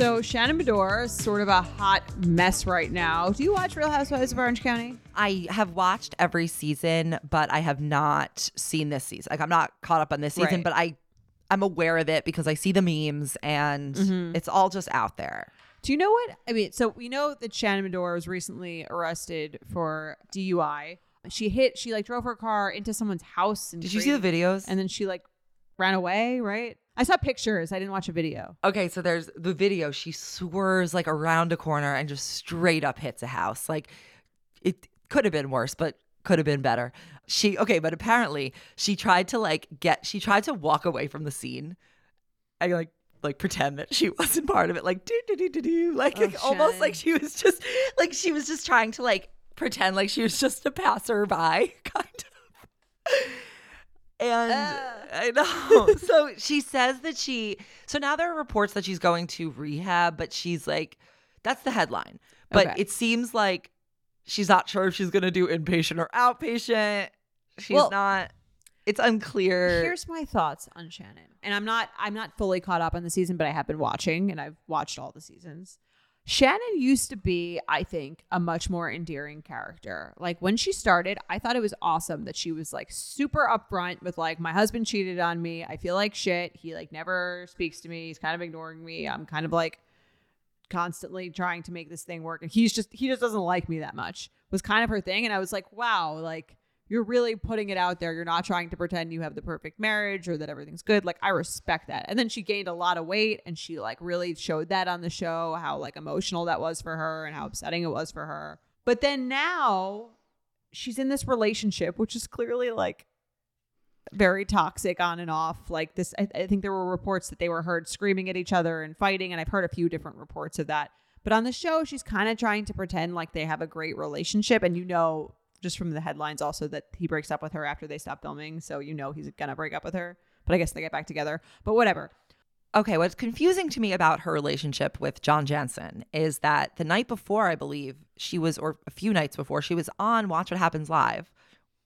So Shannon Beador is sort of a hot mess right now. Do you watch Real Housewives of Orange County? I have watched every season, but I have not seen this season. Like I'm not caught up on this season, Right. but I I'm aware of it because I see the memes and Mm-hmm. it's all just out there. Do you know what? I mean, so we know that Shannon Beador was recently arrested for DUI. She hit, she like drove her car into someone's house. And Did you see the videos? And then she like ran away, right? I saw pictures. I didn't watch a video. Okay, so there's the video. She swerves like around a corner and just straight up hits a house. Like it could have been worse, but could have been better. She okay, but apparently she tried to like get she tried to walk away from the scene and like like pretend that she wasn't part of it. Like do do do do do like, Oh, like, almost like she was just like she was just trying to like pretend like she was just a passerby kind of. And I know. so she says that she. So now there are reports that she's going to rehab, but she's like, that's the headline. But Okay. it seems like she's not sure if she's going to do inpatient or outpatient. She's Well- not. It's unclear. Here's my thoughts on Shannon. And I'm not I'm not fully caught up on the season, but I have been watching and I've watched all the seasons. Shannon used to be, I think, a much more endearing character. Like when she started, I thought it was awesome that she was like super upfront with like my husband cheated on me. I feel like shit. He like never speaks to me. He's kind of ignoring me. I'm kind of like constantly trying to make this thing work and he's just he just doesn't like me that much was kind of her thing and i was like wow like you're really putting it out there you're not trying to pretend you have the perfect marriage or that everything's good like i respect that and then she gained a lot of weight and she like really showed that on the show how like emotional that was for her and how upsetting it was for her but then now she's in this relationship which is clearly like very toxic on and off. Like this, I, I think there were reports that they were heard screaming at each other and fighting, and I've heard a few different reports of that. But on the show, she's kind of trying to pretend like they have a great relationship, and you know, just from the headlines, also that he breaks up with her after they stop filming, so you know he's gonna break up with her. But I guess they get back together. But whatever. Okay, what's confusing to me about her relationship with John Janssen is that the night before, I believe, she was, or a few nights before, she was on Watch What Happens Live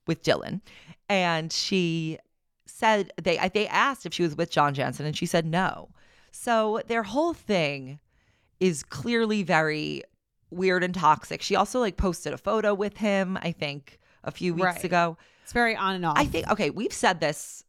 with Dylan. And she said, they, they asked if she was with John Janssen, and she said no. So their whole thing is clearly very weird and toxic. She also like posted a photo with him, I think, a few weeks Right. ago. It's very on and off. I think okay, we've said this.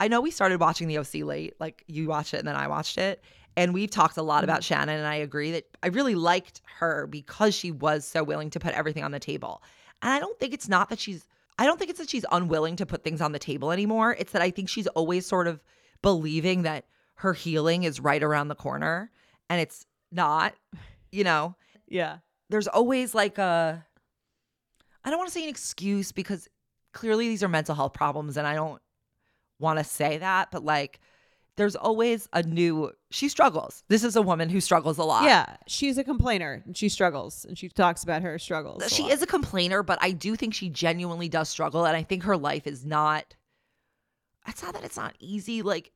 I know we started watching the OC late, like you watched it and then I watched it, and we've talked a lot about mm-hmm. Shannon and I agree that I really liked her because she was so willing to put everything on the table. And I don't think it's not that she's I don't think it's that she's unwilling to put things on the table anymore. It's that I think she's always sort of believing that her healing is right around the corner and it's not, you know yeah. there's always like a I don't want to say an excuse because clearly these are mental health problems and I don't want to say that, but like there's always a new she struggles. This is a woman who struggles a lot. Yeah, she's a complainer and she struggles and she talks about her struggles. She lot. is a complainer, but I do think she genuinely does struggle and I think her life is not it's not that it's not easy like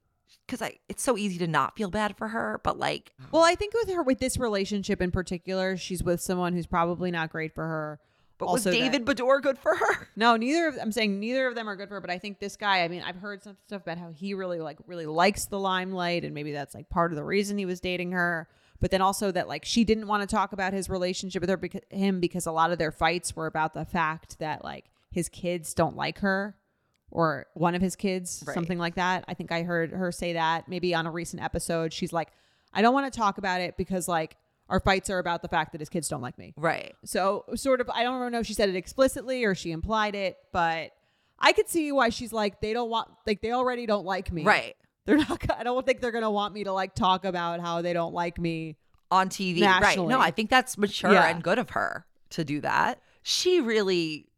cuz I it's so easy to not feel bad for her, but like oh. Well, I think with her, with this relationship in particular, she's with someone who's probably not great for her. but Also was that- David Beador good for her? No, neither of I'm saying neither of them are good for her, but I think this guy, I mean, I've heard some stuff about how he really like really likes the limelight and maybe that's like part of the reason he was dating her. but then also that like she didn't want to talk about his relationship with her because him because a lot of their fights were about the fact that like his kids don't like her or one of his kids, Right. something like that. I think I heard her say that maybe on a recent episode. She's like, I don't want to talk about it because like our fights are about the fact that his kids don't like me. Right. So sort of, I don't know if she said it explicitly or she implied it, but I could see why she's like, they don't want, like they already don't like me. Right. They're not. I don't think they're gonna want me to like talk about how they don't like me. on TV. Right. No, I think that's mature Yeah. and good of her to do that. She really,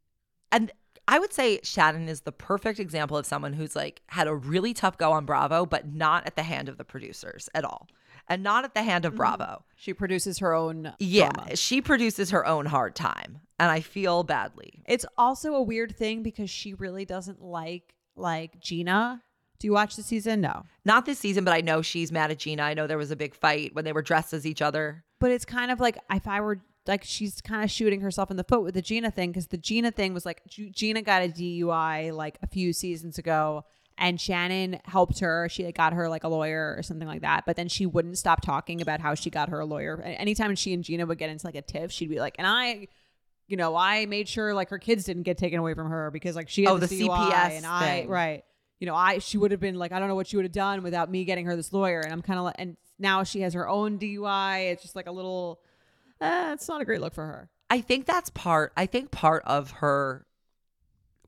and I would say Shannon is the perfect example of someone who's like had a really tough go on Bravo, but not at the hand of the producers at all, and not at the hand of mm-hmm. Bravo. She produces her own. Yeah, drama. she produces her own hard time, and I feel badly. It's also a weird thing because she really doesn't like like Gina. Do you watch the season? No. Not this season, but I know she's mad at Gina. I know there was a big fight when they were dressed as each other. But it's kind of like if I were like she's kind of shooting herself in the foot with the Gina thing because the Gina thing was like G- Gina got a DUI like a few seasons ago and Shannon helped her. She got her like a lawyer or something like that. But then she wouldn't stop talking about how she got her a lawyer. Anytime she and Gina would get into like a tiff, she'd be like, and I. You know, I made sure like her kids didn't get taken away from her because like she had Oh, this the CPS and I thing. right. You know, I she would have been like I don't know what she would have done without me getting her this lawyer, and I'm kind of like, and now she has her own DUI. It's just like a little, uh, it's not a great look for her. I think that's part I think part of her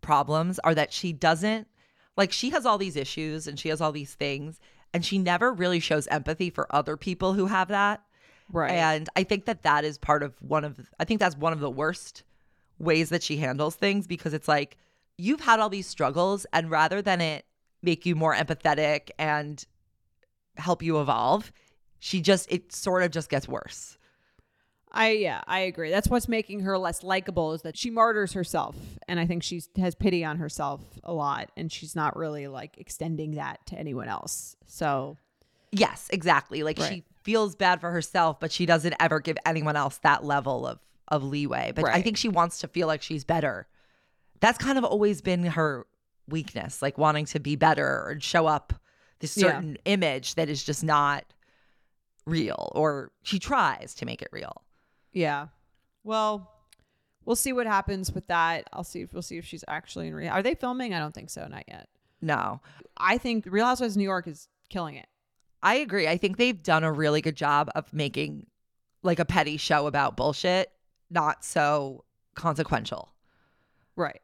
problems are that she doesn't like she has all these issues and she has all these things and she never really shows empathy for other people who have that. Right. And I think that that is part of one of I think that's one of the worst ways that she handles things because it's like you've had all these struggles and rather than it make you more empathetic and help you evolve, she just it sort of just gets worse. I yeah, I agree. That's what's making her less likable is that she martyrs herself, and I think she has pity on herself a lot, and she's not really like extending that to anyone else. So Yes, exactly. Like she feels bad for herself, but she doesn't ever give anyone else that level of of leeway. But I think she wants to feel like she's better. That's kind of always been her weakness, like wanting to be better and show up this Yeah. certain image that is just not real or she tries to make it real. Yeah, well, we'll see what happens with that. I'll see. If we'll see if she's actually in real. Are they filming? I don't think so. Not yet. No. I think Real Housewives of New York is killing it. I agree. I think they've done a really good job of making like a petty show about bullshit not so consequential. Right.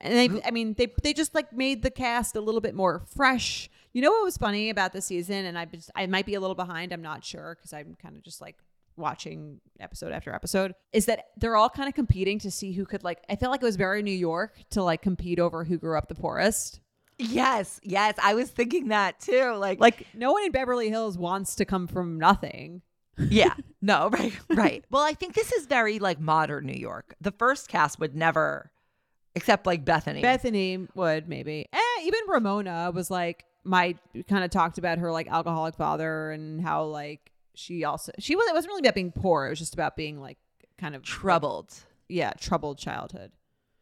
And they, I mean, they they just like made the cast a little bit more fresh. You know what was funny about the season, and I just I might be a little behind. I'm not sure because I'm kind of just like watching episode after episode. Is that they're all kind of competing to see who could like. I feel like it was very New York to like compete over who grew up the poorest. Yes, yes. I was thinking that too. Like Like no one in Beverly Hills wants to come from nothing. Yeah. No, right. Right. Well, I think this is very like modern New York. The first cast would never except like Bethany. Bethany would maybe. Eh, even Ramona was like my kind of talked about her like alcoholic father and how like she also she was it wasn't really about being poor. It was just about being like kind of troubled. yeah, troubled childhood.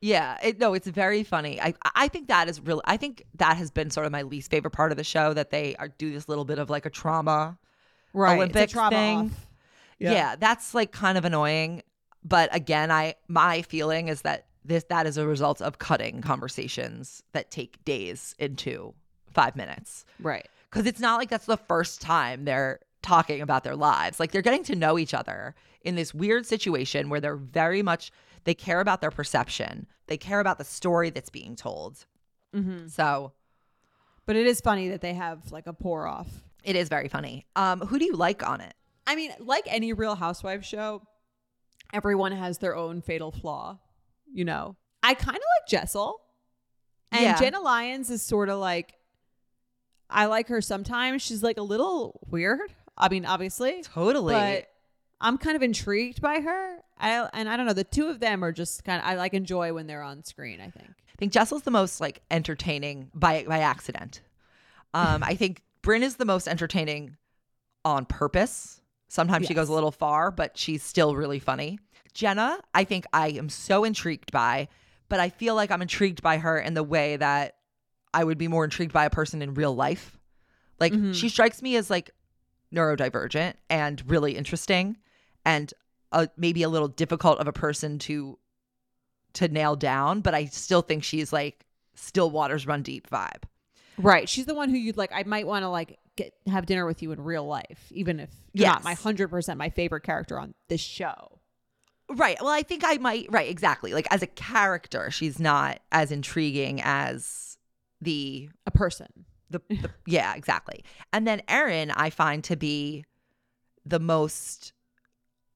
Yeah, it, no, it's very funny. I I think that is really. I think that has been sort of my least favorite part of the show that they are do this little bit of like a trauma Right. Olympics trauma thing. off. Yeah. that's like kind of annoying. But again, I my feeling is that this that is a result of cutting conversations that take days into five minutes. Right. Because it's not like that's the first time they're talking about their lives. Like they're getting to know each other in this weird situation where they're very much they care about their perception. They care about the story that's being told. Mm-hmm. So But it is funny that they have like a pour off. it is very funny. Um, who do you like on it? I mean, like any Real Housewives show, everyone has their own fatal flaw. You know, I kind of like Jessel, and Yeah. Jenna Lyons is sort of like. I like her sometimes. She's like a little weird. I mean, obviously, Totally. but I'm kind of intrigued by her. I and I don't know. The two of them are just kind of I like enjoy when they're on screen. I think. I think Jessel's the most like entertaining by by accident. Um, I think Brynn is the most entertaining on purpose. Sometimes she goes a little far, but she's still really funny. Jenna, I think I am so intrigued by, but I feel like I'm intrigued by her in the way that I would be more intrigued by a person in real life. Like Mhm. she strikes me as like neurodivergent and really interesting and uh, maybe a little difficult of a person to to nail down, but I still think she's like still waters run deep vibe. Right. She's the one who you'd like. I might want to like get have dinner with you in real life, even if you're not my hundred percent my favorite character on this show. Right. Well, I think I might. Right. Exactly. Like as a character, she's not as intriguing as the A person. The, the yeah exactly. And then Erin, I find to be the most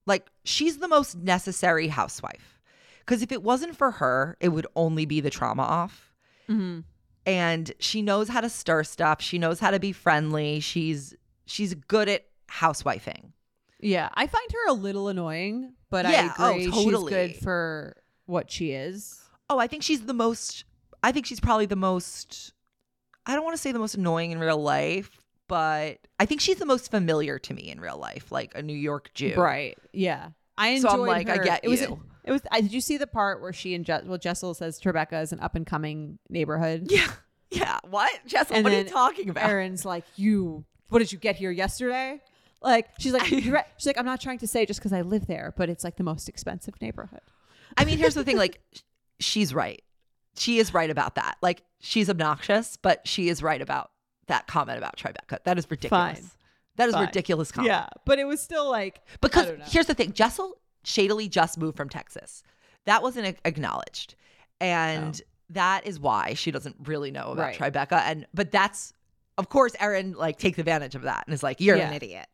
like she's the most necessary housewife because if it wasn't for her, it would only be the trauma off. Mm-hmm. And she knows how to stir stuff. She knows how to be friendly. She's she's good at housewifing. Yeah, I find her a little annoying, but Yeah, I oh, agree she's good for what she is. Oh, I think she's the most. I think she's probably the most. I don't want to say the most annoying in real life, but I think she's the most familiar to me in real life, like a New York Jew. Right. Yeah. I So enjoyed I'm like, I her. get it was. It was. I, did you see the part where she and Jess, well, Jessel says Tribeca is an up and coming neighborhood, Yeah. Yeah. What? Jessica, And what are you talking about? Erin's like, "You, what did you get here yesterday?" Like she's like, "You're she's like, "I'm not trying to say just because I live there, but it's like the most expensive neighborhood." I mean, here's the thing like, she's right. She is right about that. Like, she's obnoxious, but she is right about that comment about Tribeca. That is ridiculous. Fine. That is Fine. ridiculous comment. Yeah, but it was still like Because here's the thing Jessel shadily just moved from Texas. That wasn't acknowledged. And oh. that is why she doesn't really know about Oh. Right. Tribeca. And but that's of course Erin like takes advantage of that and is like, You're an idiot.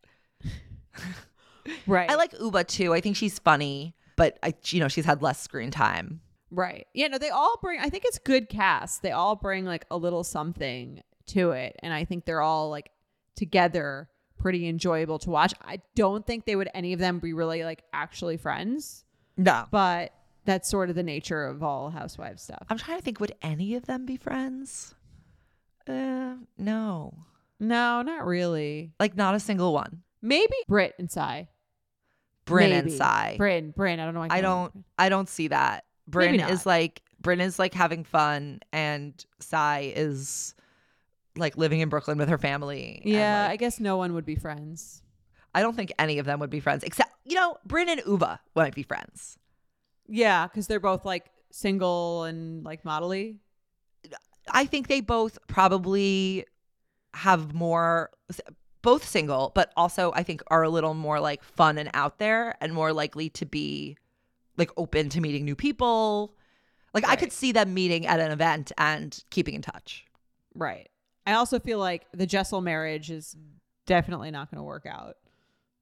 right. I like Ubah too. I think she's funny, but I you know, she's had less screen time. Right. Yeah, no, they all bring I think it's good cast. They all bring like a little something to it. And I think they're all like together pretty enjoyable to watch. I don't think they would any of them be really like actually friends, No. but that's sort of the nature of all housewives stuff. I'm trying to think, would any of them be friends? Uh no. No, not really. Like not a single one. Maybe Brit and Sai. Brynn and. Sai. Brynn, Brynn, I don't know. I call don't I don't see that. Brynn is like Brynn is like having fun and Sai is like living in Brooklyn with her family. Yeah, I guess no one would be friends. I don't think any of them would be friends except you know, Brynn and Ubah might be friends. Yeah, because they're both like single and like modelly. I think they both probably have more both single, but also I think are a little more like fun and out there and more likely to be like open to meeting new people. Like I could see them meeting at an event and keeping in touch. Right. I also feel like the Jessel marriage is definitely not going to work out.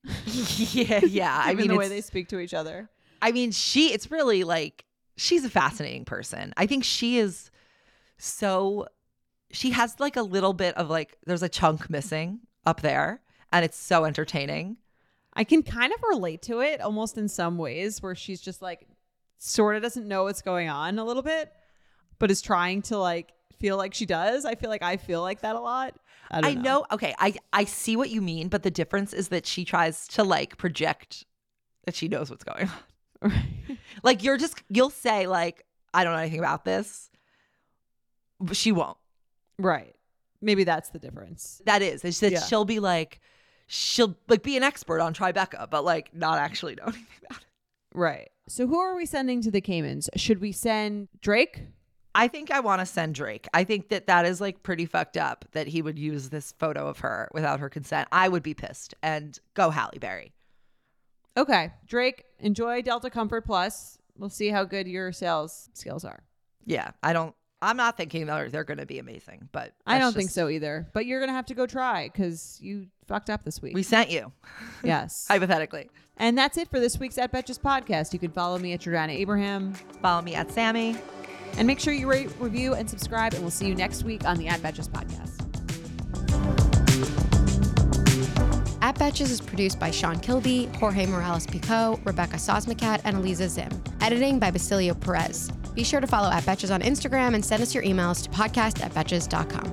yeah, yeah. I mean, the way they speak to each other. I mean, she. It's really like she's a fascinating person. I think she is so. She has like a little bit of like. There's a chunk missing up there, and it's so entertaining. I can kind of relate to it almost in some ways where she's just like sort of doesn't know what's going on a little bit, but is trying to like feel like she does. I feel like I feel like that a lot. I, I, don't know. Okay, I I see what you mean, but the difference is that she tries to like project that she knows what's going on. know. Like you're just you'll say like I don't know anything about this, but she won't. right. Maybe that's the difference. That is, is that Yeah. she'll be like, she'll like be an expert on Tribeca, but like not actually know anything about it. Right. So who are we sending to the Caymans? Should we send Drake? I think I want to send Drake. I think that that is like pretty fucked up that he would use this photo of her without her consent. I would be pissed. And go Halle Berry. Okay. Drake, enjoy Delta Comfort Plus. We'll see how good your sales skills are. Yeah, I don't. I'm not thinking they're they're going to be amazing, but I don't think so either. But you're gonna have to go try because you fucked up this week. We sent you yes. hypothetically. and that's it for this week's At Betches podcast. You can follow me at Jordana Abraham. Follow me at Sami. And make sure you rate, review, and subscribe. And we'll see you next week on the At Betches podcast. At Betches is produced by Sean Kilby, Jorge Morales Pico, Rebecca Sosmacat, and Eliza Zim. Editing by Basilio Perez. Be sure to follow at Betches on Instagram and send us your emails to podcast at Betches.com.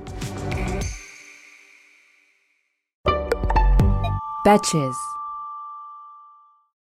Betches.